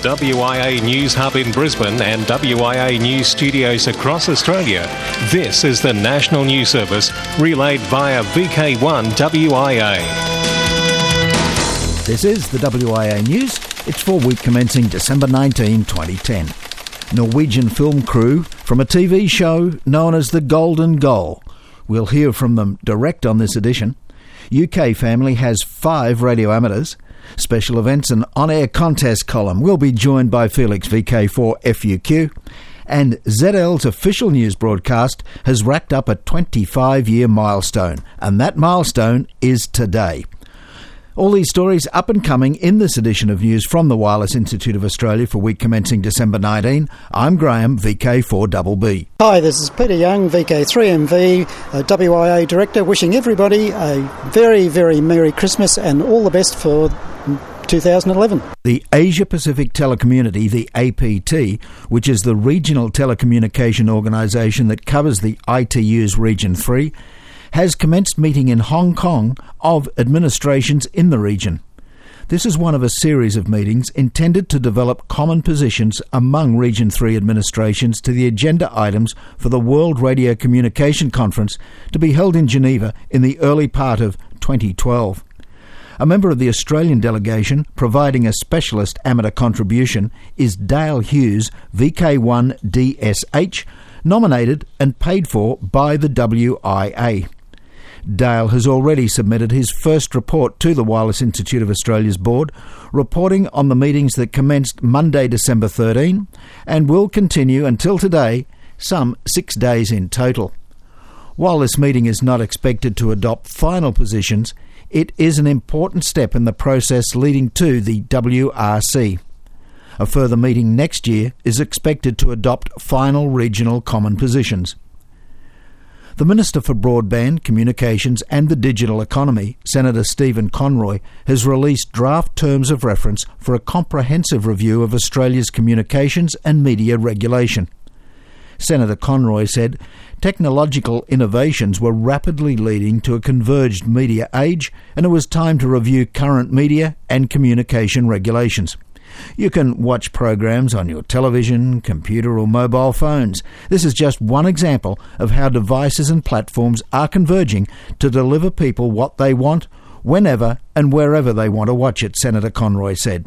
WIA News Hub in Brisbane and WIA News studios across Australia, this is the National News Service relayed via VK1 WIA. This is the WIA News. It's for week commencing December 19, 2010. Norwegian film crew from a TV show known as The Golden Goal. We'll hear from them direct on this edition. UK Family has five radio amateurs. Special events and on air contest column will be joined by Felix VK4 FUQ. And ZL's official news broadcast has racked up a 25 year milestone, and that milestone is today. All these stories up and coming in this edition of news from the Wireless Institute of Australia for week commencing December 19. I'm Graham, VK4BB. Hi, this is Peter Young, VK3MV, uh, WIA Director, wishing everybody a very, very Merry Christmas and all the best for 2011. The Asia Pacific Telecommunity, the APT, which is the regional telecommunication organisation that covers the ITU's Region 3, has commenced meeting in Hong Kong of administrations in the region. This is one of a series of meetings intended to develop common positions among Region 3 administrations to the agenda items for the World Radio Communication Conference to be held in Geneva in the early part of 2012. A member of the Australian delegation providing a specialist amateur contribution is Dale Hughes, VK1DSH, nominated and paid for by the WIA. Dale has already submitted his first report to the Wireless Institute of Australia's board, reporting on the meetings that commenced Monday, December 13, and will continue until today, some six days in total. While this meeting is not expected to adopt final positions, it is an important step in the process leading to the WRC. A further meeting next year is expected to adopt final regional common positions. The Minister for Broadband, Communications and the Digital Economy, Senator Stephen Conroy, has released draft terms of reference for a comprehensive review of Australia's communications and media regulation. Senator Conroy said technological innovations were rapidly leading to a converged media age and it was time to review current media and communication regulations. You can watch programs on your television, computer, or mobile phones. This is just one example of how devices and platforms are converging to deliver people what they want, whenever and wherever they want to watch it, Senator Conroy said.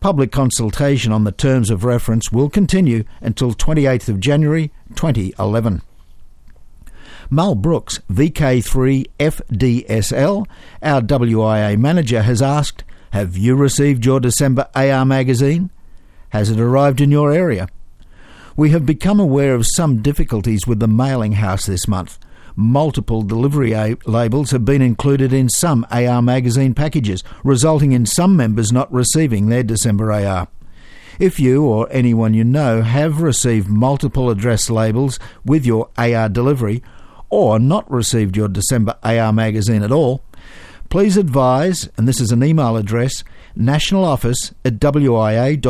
Public consultation on the terms of reference will continue until 28th of January 2011. Mal Brooks, VK3FDSL, our WIA manager, has asked have you received your December AR magazine? Has it arrived in your area? We have become aware of some difficulties with the mailing house this month. Multiple delivery a- labels have been included in some AR magazine packages, resulting in some members not receiving their December AR. If you or anyone you know have received multiple address labels with your AR delivery, or not received your December AR magazine at all, please advise, and this is an email address, national office at wia.org.au,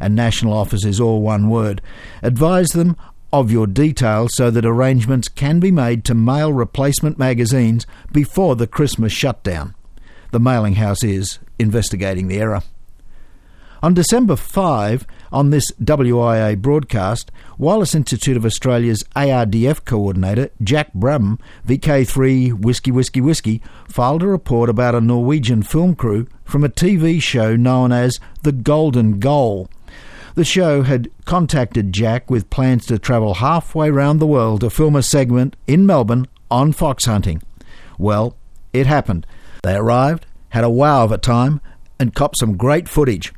and national office is all one word. Advise them of your details so that arrangements can be made to mail replacement magazines before the Christmas shutdown. The mailing house is investigating the error. On December 5, on this WIA broadcast, Wireless Institute of Australia's ARDF coordinator, Jack Brum, VK3 Whiskey Whiskey Whiskey, filed a report about a Norwegian film crew from a TV show known as The Golden Goal. The show had contacted Jack with plans to travel halfway round the world to film a segment in Melbourne on fox hunting. Well, it happened. They arrived, had a wow of a time, and copped some great footage.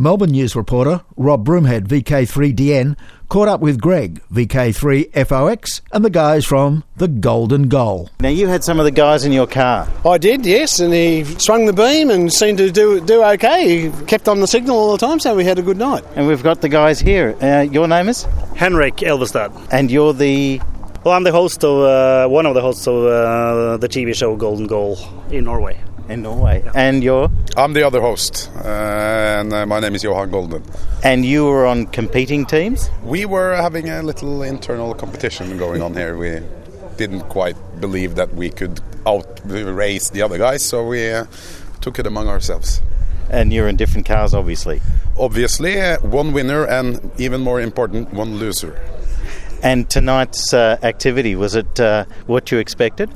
Melbourne News reporter Rob Broomhead, VK3DN, caught up with Greg, VK3FOX, and the guys from the Golden Goal. Now, you had some of the guys in your car. I did, yes, and he swung the beam and seemed to do do okay. He kept on the signal all the time, so we had a good night. And we've got the guys here. Uh, your name is? Henrik Elvestad. And you're the. Well, I'm the host of uh, one of the hosts of uh, the TV show Golden Goal in Norway. In Norway. Yeah. And you're? I'm the other host, uh, and uh, my name is Johan Golden. And you were on competing teams? We were having a little internal competition going on here. We didn't quite believe that we could out race the other guys, so we uh, took it among ourselves. And you're in different cars, obviously. Obviously, uh, one winner and even more important, one loser. And tonight's uh, activity, was it uh, what you expected?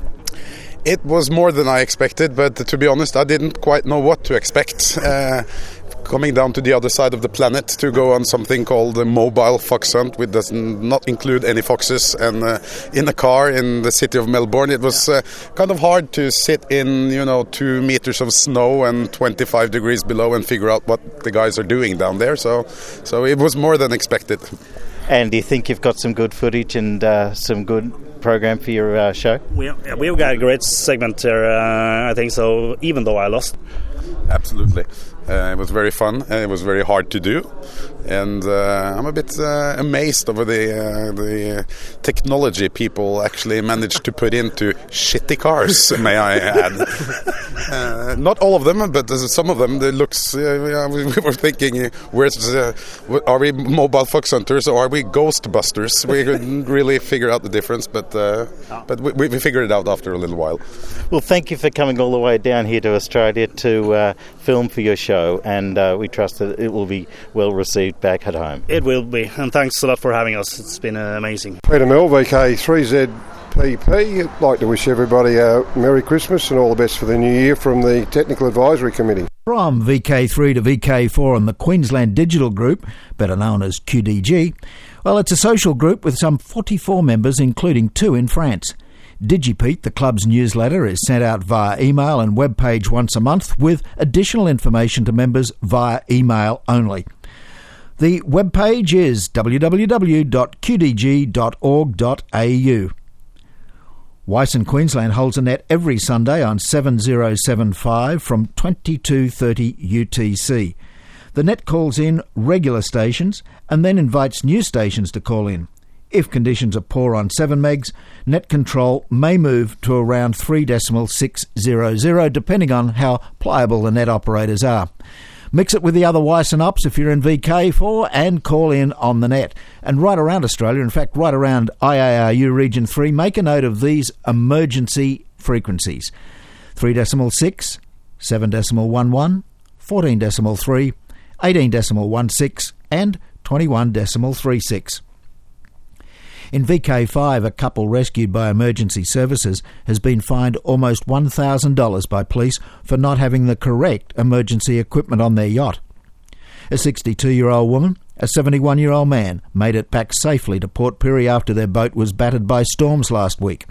It was more than I expected, but to be honest, I didn't quite know what to expect. Uh, coming down to the other side of the planet to go on something called a mobile fox hunt, which does not include any foxes, and uh, in a car in the city of Melbourne, it was uh, kind of hard to sit in, you know, two meters of snow and 25 degrees below and figure out what the guys are doing down there. So, so it was more than expected. And do you think you've got some good footage and uh, some good program for your uh, show? We, yeah, we've got a great segment here, uh, I think so, even though I lost. Absolutely. Uh, it was very fun. Uh, it was very hard to do, and uh, I'm a bit uh, amazed over the uh, the technology people actually managed to put into shitty cars. may I add? Uh, not all of them, but some of them. It looks. We, we, were thinking, where's are we mobile fox hunters or are we ghostbusters? We couldn't really figure out the difference, but but we, we, figured it out after a little while. Well, thank you for coming all the way down here to Australia to film for your show show, and uh, we trust that it will be well received back at home. It will be, and thanks a lot for having us. It's been uh, amazing. Peter Mill, VK3ZPP. I'd like to wish everybody a Merry Christmas and all the best for the new year from the Technical Advisory Committee. From VK3 to VK4 and the Queensland Digital Group, better known as QDG, well, it's a social group with some 44 members, including two in France. DigiPete, the club's newsletter, is sent out via email and web page once a month with additional information to members via email only. The web page is www.qdg.org.au. WICEN Queensland holds a net every Sunday on 7075 from 2230 UTC. The net calls in regular stations and then invites new stations to call in. If conditions are poor on 7 megs, net control may move to around 3.600 depending on how pliable the net operators are. Mix it with the other WICEN ups if you're in VK4 and call in on the net. And right around Australia, in fact, right around IARU Region 3, make a note of these emergency frequencies 3.6, 7.11, 14.3, 18.16, and 21.36. In VK5, a couple rescued by emergency services has been fined almost $1,000 by police for not having the correct emergency equipment on their yacht. A 62 year old woman, a 71 year old man made it back safely to Port Pirie after their boat was battered by storms last week.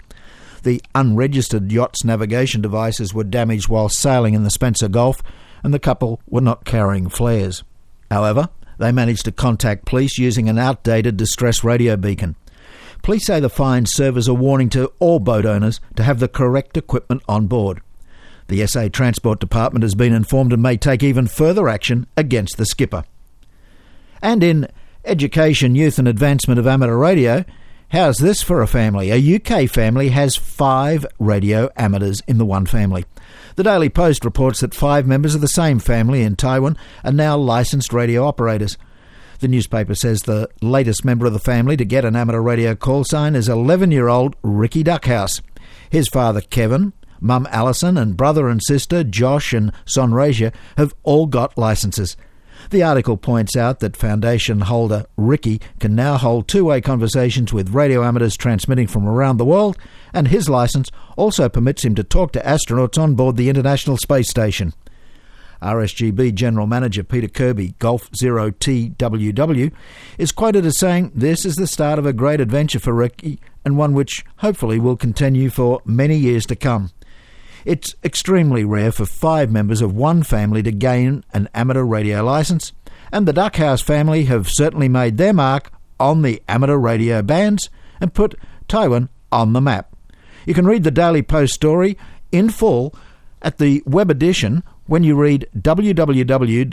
The unregistered yacht's navigation devices were damaged while sailing in the Spencer Gulf, and the couple were not carrying flares. However, they managed to contact police using an outdated distress radio beacon. Police say the fine serve as a warning to all boat owners to have the correct equipment on board. The SA Transport Department has been informed and may take even further action against the skipper. And in education, youth, and advancement of amateur radio, how's this for a family? A UK family has five radio amateurs in the one family. The Daily Post reports that five members of the same family in Tywyn are now licensed radio operators. The newspaper says the latest member of the family to get an amateur radio call sign is 11 year old Ricky Duckhouse. His father, Kevin, mum Alison, and brother and sister, Josh and Sonrasia, have all got licenses. The article points out that foundation holder Ricky can now hold two way conversations with radio amateurs transmitting from around the world, and his license also permits him to talk to astronauts on board the International Space Station. RSGB General Manager Peter Kirby, Golf Zero TWW, is quoted as saying, This is the start of a great adventure for Ricky and one which hopefully will continue for many years to come. It's extremely rare for five members of one family to gain an amateur radio license, and the Duckhouse family have certainly made their mark on the amateur radio bands and put Tywyn on the map. You can read the Daily Post story in full at the web edition when you read www.wia.org.au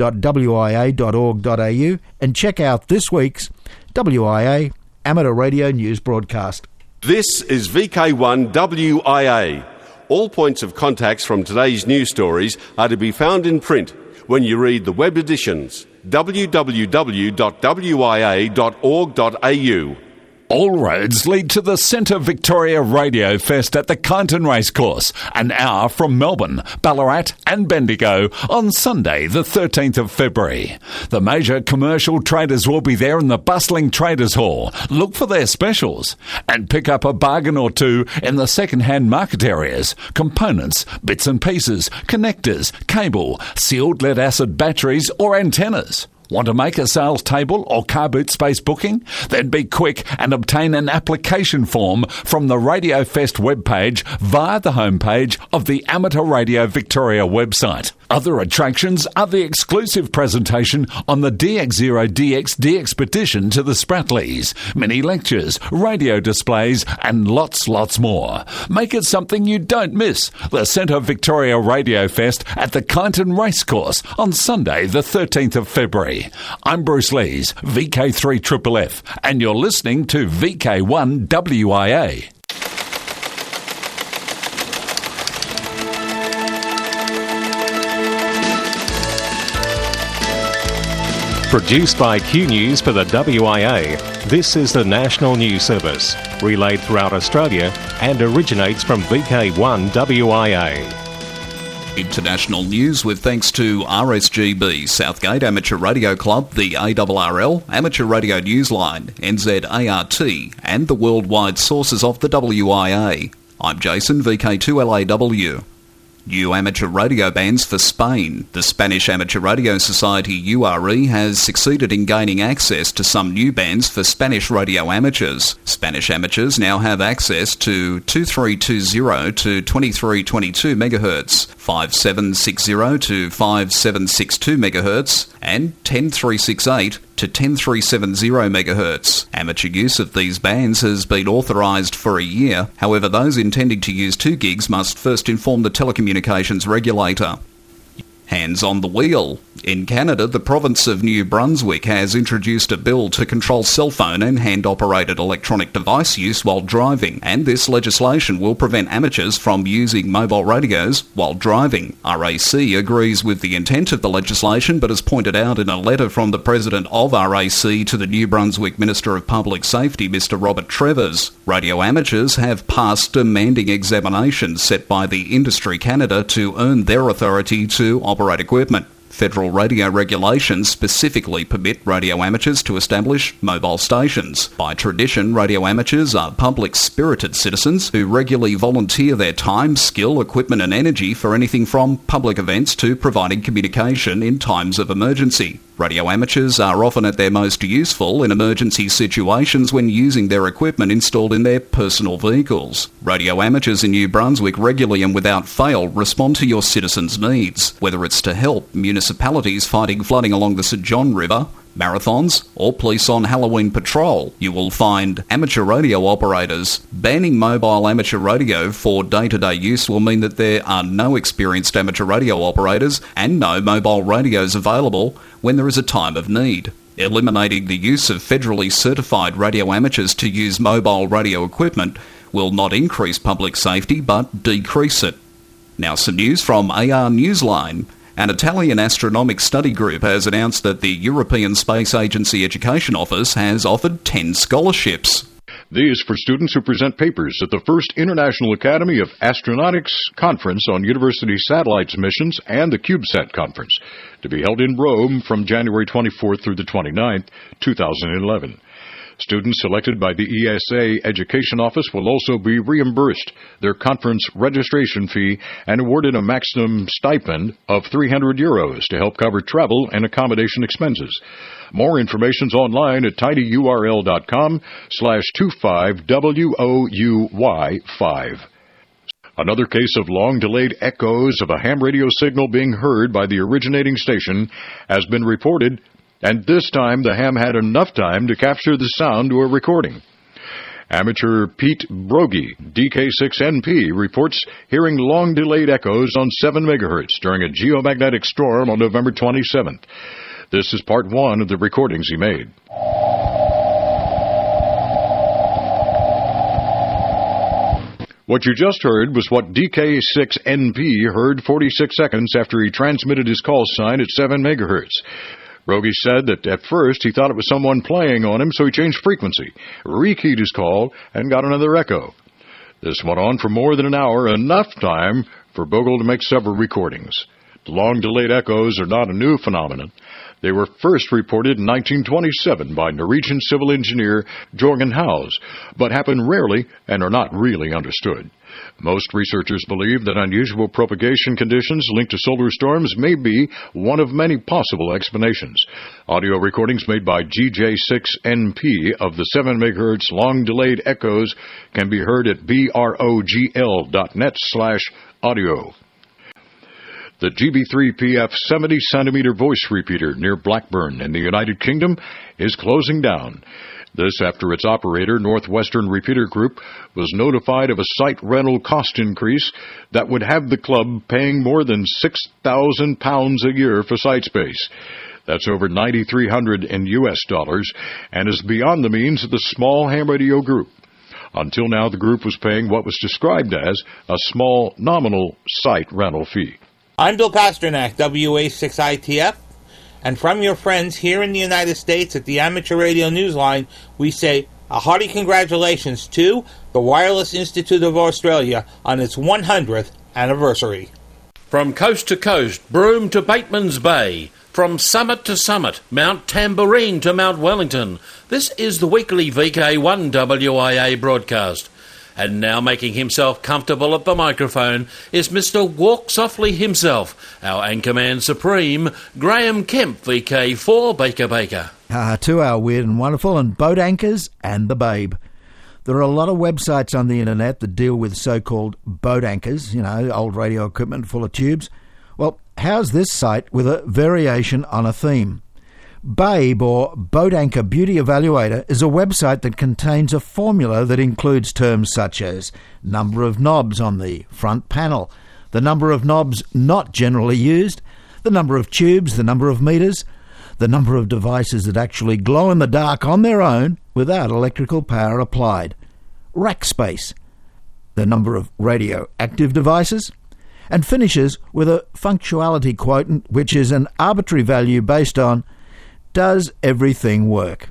and check out this week's WIA Amateur Radio News broadcast. This is VK1 WIA. All points of contacts from today's news stories are to be found in print when you read the web editions www.wia.org.au. All roads lead to the Centre Victoria Radio Fest at the Kyneton Racecourse, an hour from Melbourne, Ballarat, and Bendigo on Sunday, the 13th of February. The major commercial traders will be there in the bustling Traders Hall. Look for their specials and pick up a bargain or two in the second hand market areas. Components, bits and pieces, connectors, cable, sealed lead acid batteries, or antennas. Want to make a sales table or car boot space booking? Then be quick and obtain an application form from the Radio Fest webpage via the homepage of the Amateur Radio Victoria website. Other attractions are the exclusive presentation on the DX0 DX expedition to the Spratlys, mini lectures, radio displays, and lots, lots more. Make it something you don't miss. The Centre Victoria Radio Fest at the Kyneton Racecourse on Sunday, the 13th of February. I'm Bruce Lees, VK3FFF, and you're listening to VK1 WIA. Produced by Q News for the WIA, this is the National News Service, relayed throughout Australia and originates from VK1 WIA. International news with thanks to RSGB, Southgate Amateur Radio Club, the ARRL, Amateur Radio Newsline, NZART, and the worldwide sources of the WIA. I'm Jason, VK2LAW. New amateur radio bans for Spain. The Spanish Amateur Radio Society URE has succeeded in gaining access to some new bands for Spanish radio amateurs. Spanish amateurs now have access to 2320 to 2322 MHz, 5760 to 5762 MHz, and 10368 to 10370 MHz. Amateur use of these bands has been authorised for a year. However, those intending to use 2 gigs must first inform the telecommunications regulator. Hands on the wheel. In Canada, the province of New Brunswick has introduced a bill to control cell phone and hand operated electronic device use while driving, and this legislation will prevent amateurs from using mobile radios while driving. RAC agrees with the intent of the legislation but has pointed out in a letter from the president of RAC to the New Brunswick Minister of Public Safety, Mr. Robert Trevors. Radio amateurs have passed demanding examinations set by the Industry Canada to earn their authority to operate equipment. Federal radio regulations specifically permit radio amateurs to establish mobile stations. By tradition, radio amateurs are public spirited citizens who regularly volunteer their time, skill, equipment, and energy for anything from public events to providing communication in times of emergency. Radio amateurs are often at their most useful in emergency situations when using their equipment installed in their personal vehicles. Radio amateurs in New Brunswick regularly and without fail respond to your citizens' needs, whether it's to help municipalities fighting flooding along the St John River, marathons, or police on Halloween patrol. You will find amateur radio operators. Banning mobile amateur radio for day to day use will mean that there are no experienced amateur radio operators and no mobile radios available when there is a time of need. Eliminating the use of federally certified radio amateurs to use mobile radio equipment will not increase public safety but decrease it. Now, some news from AR Newsline. An Italian astronomic study group has announced that the European Space Agency Education Office has offered 10 scholarships. These for students who present papers at the first International Academy of Astronautics Conference on University Satellites Missions and the CubeSat Conference, to be held in Rome from January 24th through the 29th, 2011. Students selected by the ESA Education Office will also be reimbursed their conference registration fee and awarded a maximum stipend of 300 euros to help cover travel and accommodation expenses. More information's online at tinyurl.com slash 25WOUY5. Another case of long delayed echoes of a ham radio signal being heard by the originating station has been reported and this time the ham had enough time to capture the sound to a recording. Amateur Pete Brogl, DK6NP, reports hearing long delayed echoes on 7 MHz during a geomagnetic storm on November 27th. This is part one of the recordings he made. What you just heard was what DK6NP heard 46 seconds after he transmitted his call sign at 7 MHz. Rogie said that at first he thought it was someone playing on him, so he changed frequency, rekeyed his call, and got another echo. This went on for more than an hour, enough time for Brogl to make several recordings. The long delayed echoes are not a new phenomenon. They were first reported in 1927 by Norwegian civil engineer Jorgen Hals, but happen rarely and are not really understood. Most researchers believe that unusual propagation conditions linked to solar storms may be one of many possible explanations. Audio recordings made by DK6NP of the 7 MHz long delayed echoes can be heard at brogl.net slash audio. The GB3PF 70 centimeter voice repeater near Blackburn in the United Kingdom is closing down. This after its operator, Northwestern Repeater Group, was notified of a site rental cost increase that would have the club paying more than £6,000 a year for site space. That's over 9300 in US dollars and is beyond the means of the small ham radio group. Until now, the group was paying what was described as a small nominal site rental fee. I'm Bill Pasternak, WA6ITF, and from your friends here in the United States at the Amateur Radio Newsline, we say a hearty congratulations to the Wireless Institute of Australia on its 100th anniversary. From coast to coast, Broome to Bateman's Bay, from summit to summit, Mount Tamborine to Mount Wellington, this is the weekly VK1 WIA broadcast. And now making himself comfortable at the microphone is Mr. Walk Softly himself, our Anchorman Supreme, Graham Kemp, VK4 Baker Baker. Ah, to our weird and wonderful and boat anchors and the babe. There are a lot of websites on the internet that deal with so called boat anchors, you know, old radio equipment full of tubes. Well, how's this site with a variation on a theme? Babe or Boat Anchor Beauty Evaluator is a website that contains a formula that includes terms such as number of knobs on the front panel, the number of knobs not generally used, the number of tubes, the number of meters, the number of devices that actually glow in the dark on their own without electrical power applied, rack space, the number of radioactive devices, and finishes with a functionality quotient, which is an arbitrary value based on does everything work?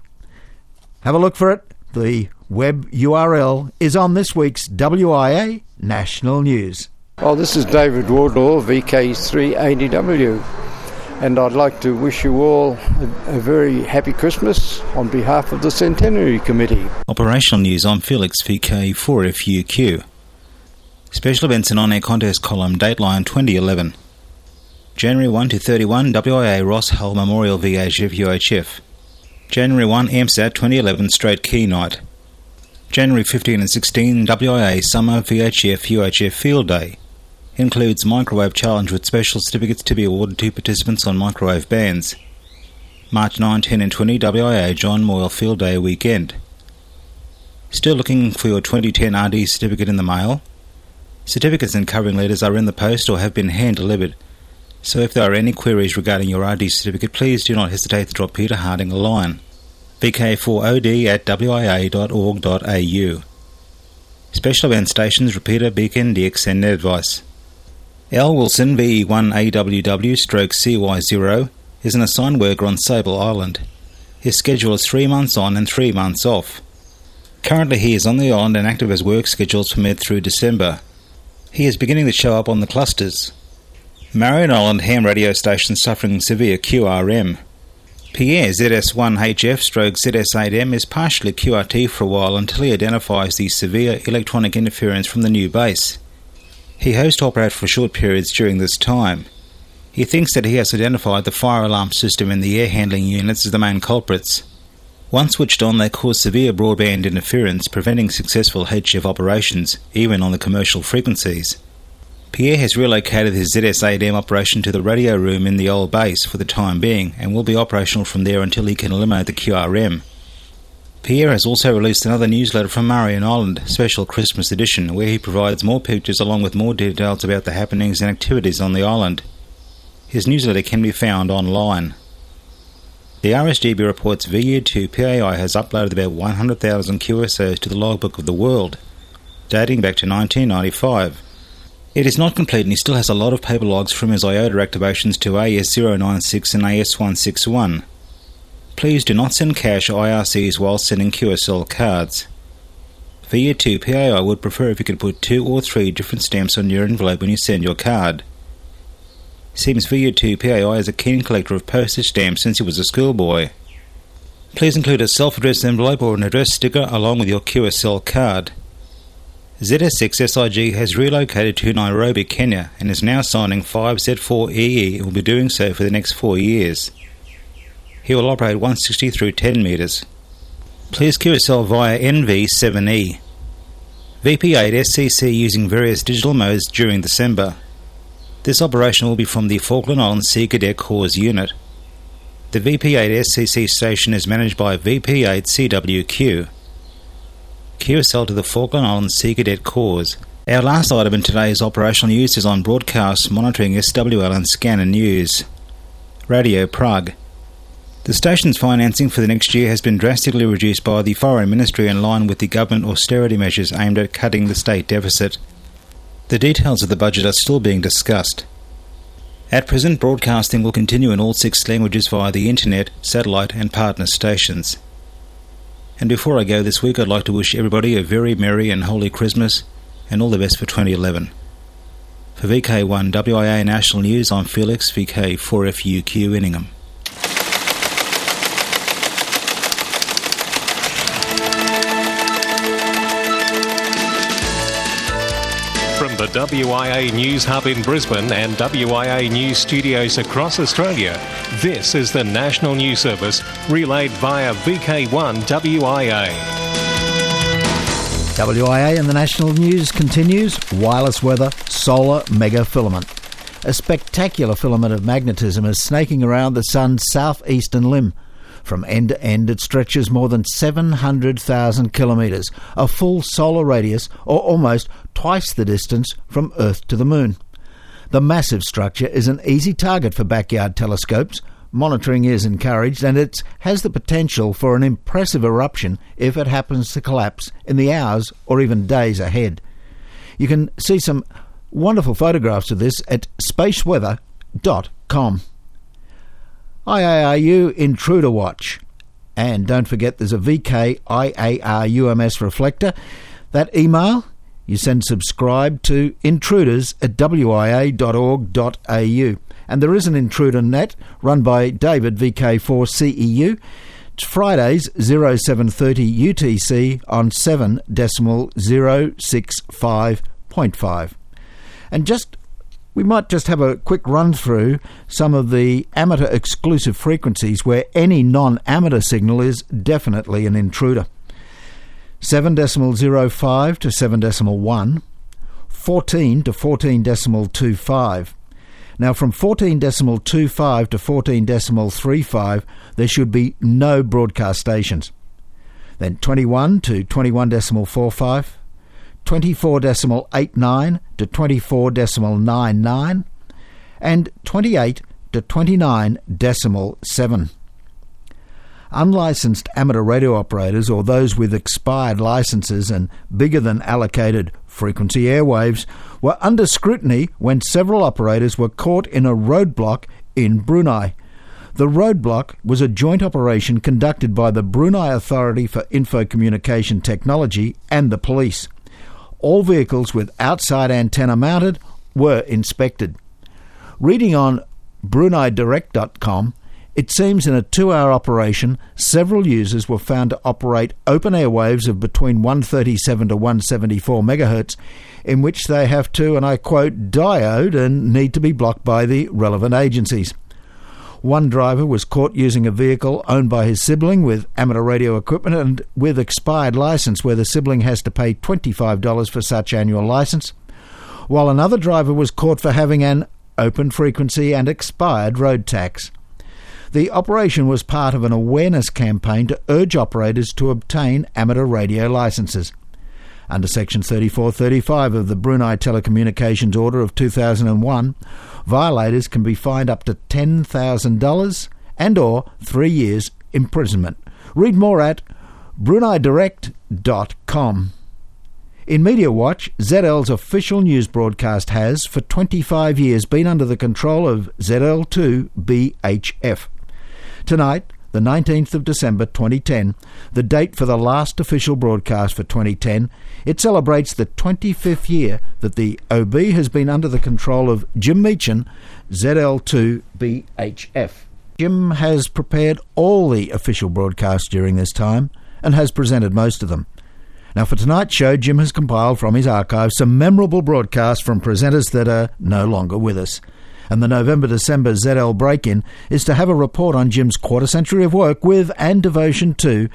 Have a look for it. The web URL is on this week's WIA National News. Oh, this is David Wardlaw, VK380W, and I'd like to wish you all a, a, very happy Christmas on behalf of the Centenary Committee. Operational news I'm Felix, VK4FUQ. Special events and on air contest column, Dateline 2011. January 1 to 31 WIA Ross Hull Memorial VHF UHF. January 1 AMSAT 2011 Straight Key Night. January 15 and 16 WIA Summer VHF UHF Field Day. Includes Microwave Challenge with special certificates to be awarded to participants on microwave bands. March 9, 10 and 20 WIA John Moyle Field Day weekend. Still looking for your 2010 RD certificate in the mail? Certificates and covering letters are in the post or have been hand delivered. So if there are any queries regarding your ID certificate, please do not hesitate to drop Peter Harding a line. VK4OD at wia.org.au. Special event stations Repeater, Beacon, DX and Net Advice. L Wilson, VE1AWW stroke CY0, is an assigned worker on Sable Island. His schedule is three months on and three months off. Currently he is on the island and active as work schedules permit through December. He is beginning to show up on the clusters. Marion Island ham radio station suffering severe QRM. Pierre ZS1HF stroke ZS8M is partially QRT for a while until he identifies the severe electronic interference from the new base. He hopes to operate for short periods during this time. He thinks that he has identified the fire alarm system and the air handling units as the main culprits. Once switched on, they cause severe broadband interference, preventing successful HF operations, even on the commercial frequencies. Pierre has relocated his ZS8M operation to the radio room in the old base for the time being and will be operational from there until he can eliminate the QRM. Pierre has also released another newsletter from Marion Island, special Christmas edition, where he provides more pictures along with more details about the happenings and activities on the island. His newsletter can be found online. The RSGB reports VU2 PAI has uploaded about 100,000 QSOs to the logbook of the world, dating back to 1995. It is not complete and he still has a lot of paper logs from his IOTA activations to AS096 and AS161. Please do not send cash or IRCs while sending QSL cards. VU2 PAI would prefer if you could put two or three different stamps on your envelope when you send your card. Seems for Year 2 PAI is a keen collector of postage stamps since he was a schoolboy. Please include a self-addressed envelope or an address sticker along with your QSL card. ZS6SIG has relocated to Nairobi, Kenya and is now signing 5Z4EE and will be doing so for the next four years. He will operate 160 through 10 metres. Please QSL via NV7E. VP8 SCC using various digital modes during December. This operation will be from the Falkland Islands Sea Cadet Corps unit. The VP8 SCC station is managed by VP8 CWQ. QSL to the Falkland Islands Sea Cadet Corps. Our last item in today's operational news is on broadcast monitoring SWL and scanner news. Radio Prague. The station's financing for the next year has been drastically reduced by the Foreign Ministry in line with the government austerity measures aimed at cutting the state deficit. The details of the budget are still being discussed. At present, broadcasting will continue in all six languages via the internet, satellite, and partner stations. And before I go this week, I'd like to wish everybody a very merry and holy Christmas and all the best for 2011. For VK1 WIA National News, I'm Felix, VK4FUQ Inningham. The WIA News Hub in Brisbane and WIA News studios across Australia, this is the National News Service relayed via VK1 WIA. WIA and the national news continues. Wireless weather, solar mega filament. A spectacular filament of magnetism is snaking around the sun's southeastern limb. From end to end, it stretches more than 700,000 kilometres, a full solar radius, or almost twice the distance from Earth to the Moon. The massive structure is an easy target for backyard telescopes. Monitoring is encouraged, and it has the potential for an impressive eruption if it happens to collapse in the hours or even days ahead. You can see some wonderful photographs of this at spaceweather.com. IARU Intruder Watch. And don't forget there's a VK IARUMS reflector. That email you send subscribe to intruders at wia.org.au. And there is an intruder net run by David VK4CEU. It's Fridays 0730 UTC on 7 decimal 065.5. And just we might just have a quick run through some of the amateur exclusive frequencies where any non amateur signal is definitely an intruder. 7.05 to 7.1, 14 to 14.25. Now, from 14.25 to 14.35, there should be no broadcast stations. Then 21 to 21.45, 24.89 to 24.99 and 28 to 29.7. Unlicensed amateur radio operators or those with expired licenses and bigger than allocated frequency airwaves were under scrutiny when several operators were caught in a roadblock in Brunei. The roadblock was a joint operation conducted by the Brunei Authority for Info Communication Technology and the police. All vehicles with outside antenna mounted were inspected. Reading on BruneiDirect.com, it seems in a two hour operation, several users were found to operate open airwaves of between 137 to 174 megahertz, in which they have to, and I quote, diode and need to be blocked by the relevant agencies. One driver was caught using a vehicle owned by his sibling with amateur radio equipment and with expired license, where the sibling has to pay $25 for such annual license, while another driver was caught for having an open frequency and expired road tax. The operation was part of an awareness campaign to urge operators to obtain amateur radio licenses. Under Section 3435 of the Brunei Telecommunications Order of 2001, violators can be fined up to $10,000 and or 3 years imprisonment. Read more at bruneidirect.com. In Media Watch, ZL's official news broadcast has, for 25 years, been under the control of ZL2 BHF. Tonight, the 19th of December 2010, the date for the last official broadcast for 2010, it celebrates the 25th year that the OB has been under the control of Jim Meechan, ZL2 BHF. Jim has prepared all the official broadcasts during this time and has presented most of them. Now, for tonight's show, Jim has compiled from his archive some memorable broadcasts from presenters that are no longer with us. And the November December ZL break in is to have a report on Jim's quarter century of work with and devotion to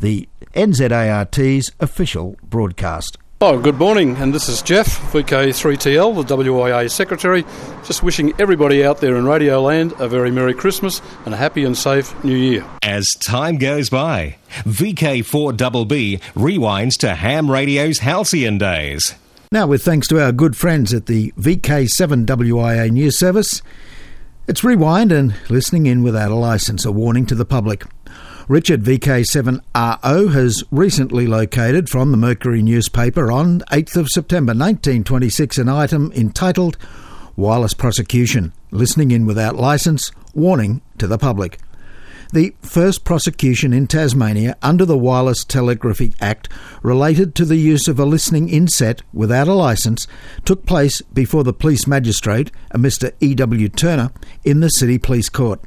the NZART's official broadcast. Oh, good morning, and this is Jeff, VK3TL, the WIA Secretary, just wishing everybody out there in Radio Land a very Merry Christmas and a happy and safe New Year. As time goes by, VK4BB rewinds to ham radio's halcyon days. Now, with thanks to our good friends at the VK7WIA News Service, it's rewind and listening in without a license, a warning to the public. Richard VK7RO has recently located from the Mercury newspaper on 8th of September 1926 an item entitled Wireless Prosecution Listening in Without License Warning to the Public. The first prosecution in Tasmania under the Wireless Telegraphy Act related to the use of a listening inset without a licence took place before the police magistrate, a Mr. E.W. Turner, in the City Police Court.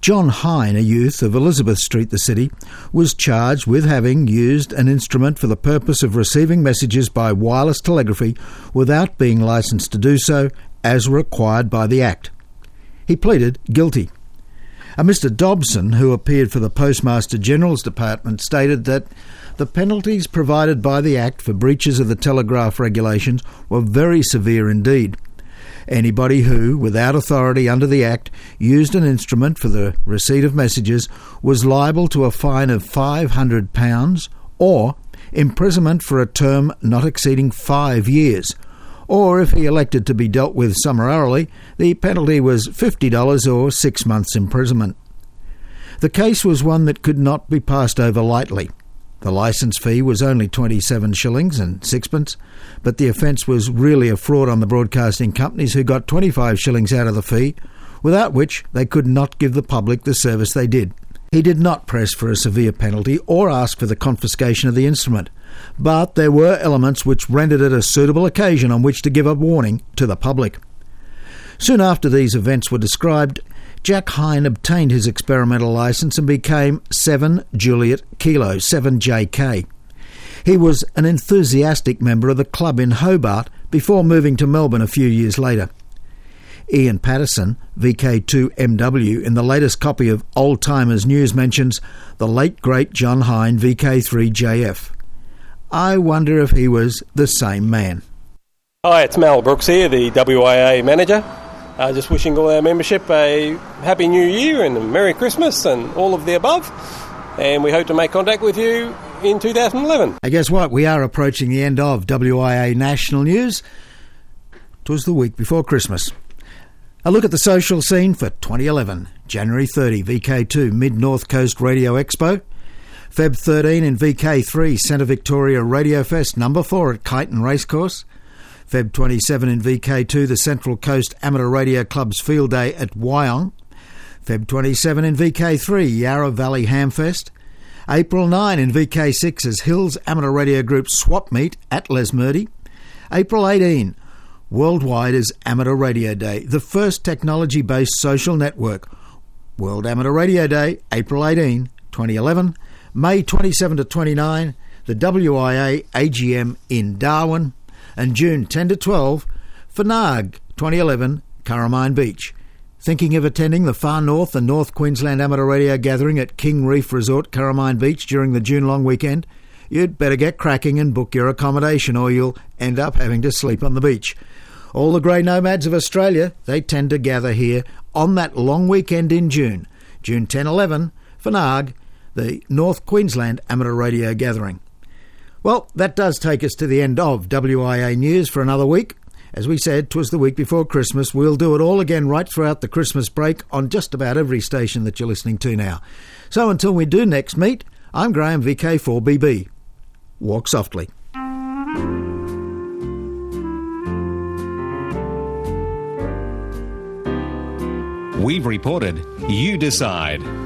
John Hine, a youth of Elizabeth Street, the city, was charged with having used an instrument for the purpose of receiving messages by wireless telegraphy without being licensed to do so, as required by the Act. He pleaded guilty. Uh, a Mr. Dobson, who appeared for the Postmaster General's Department, stated that the penalties provided by the Act for breaches of the telegraph regulations were very severe indeed. Anybody who, without authority under the Act, used an instrument for the receipt of messages was liable to a fine of £500 or imprisonment for a term not exceeding five years. Or if he elected to be dealt with summarily, the penalty was $50 or six months' imprisonment. The case was one that could not be passed over lightly. The licence fee was only 27 shillings and sixpence, but the offence was really a fraud on the broadcasting companies who got 25 shillings out of the fee, without which they could not give the public the service they did. He did not press for a severe penalty or ask for the confiscation of the instrument, but there were elements which rendered it a suitable occasion on which to give a warning to the public. Soon after these events were described, Jack Hine obtained his experimental license and became 7 Juliet Kilo, 7JK. He was an enthusiastic member of the club in Hobart before moving to Melbourne a few years later. Ian Patterson, VK2MW, in the latest copy of Old Timers News mentions the late great John Hine, VK3JF. I wonder if he was the same man. Hi, it's Mal Brooks here, the WIA manager. Uh, just wishing all our membership a happy new year and a Merry Christmas and all of the above. And we hope to make contact with you in 2011. And guess what? We are approaching the end of WIA National News. It was the week before Christmas. A look at the social scene for 2011. January 30, VK2 Mid North Coast Radio Expo. Feb 13 in VK3 Centre Victoria Radio Fest number 4 at Kyneton Racecourse. Feb 27 in VK2, the Central Coast Amateur Radio Club's Field Day at Wyong. Feb 27 in VK3, Yarra Valley Hamfest. April 9 in VK6 as Hills Amateur Radio Group Swap Meet at Lesmurdie. April 18, worldwide as Amateur Radio Day, the first technology based social network. World Amateur Radio Day, April 18, 2011. May 27 to 29, the WIA AGM in Darwin and June 10 to 12 for NARG 2011 Kurrimine Beach. Thinking of attending the Far North and North Queensland Amateur Radio Gathering at King Reef Resort, Kurrimine Beach during the June long weekend? You'd better get cracking and book your accommodation or you'll end up having to sleep on the beach. All the grey nomads of Australia, they tend to gather here on that long weekend in June, June 10 11, for NARG, the North Queensland Amateur Radio Gathering. Well, that does take us to the end of WIA News for another week. As we said, 'twas the week before Christmas. We'll do it all again right throughout the Christmas break on just about every station that you're listening to now. So until we do next meet, I'm Graham VK4BB. Walk softly. We've reported, you decide.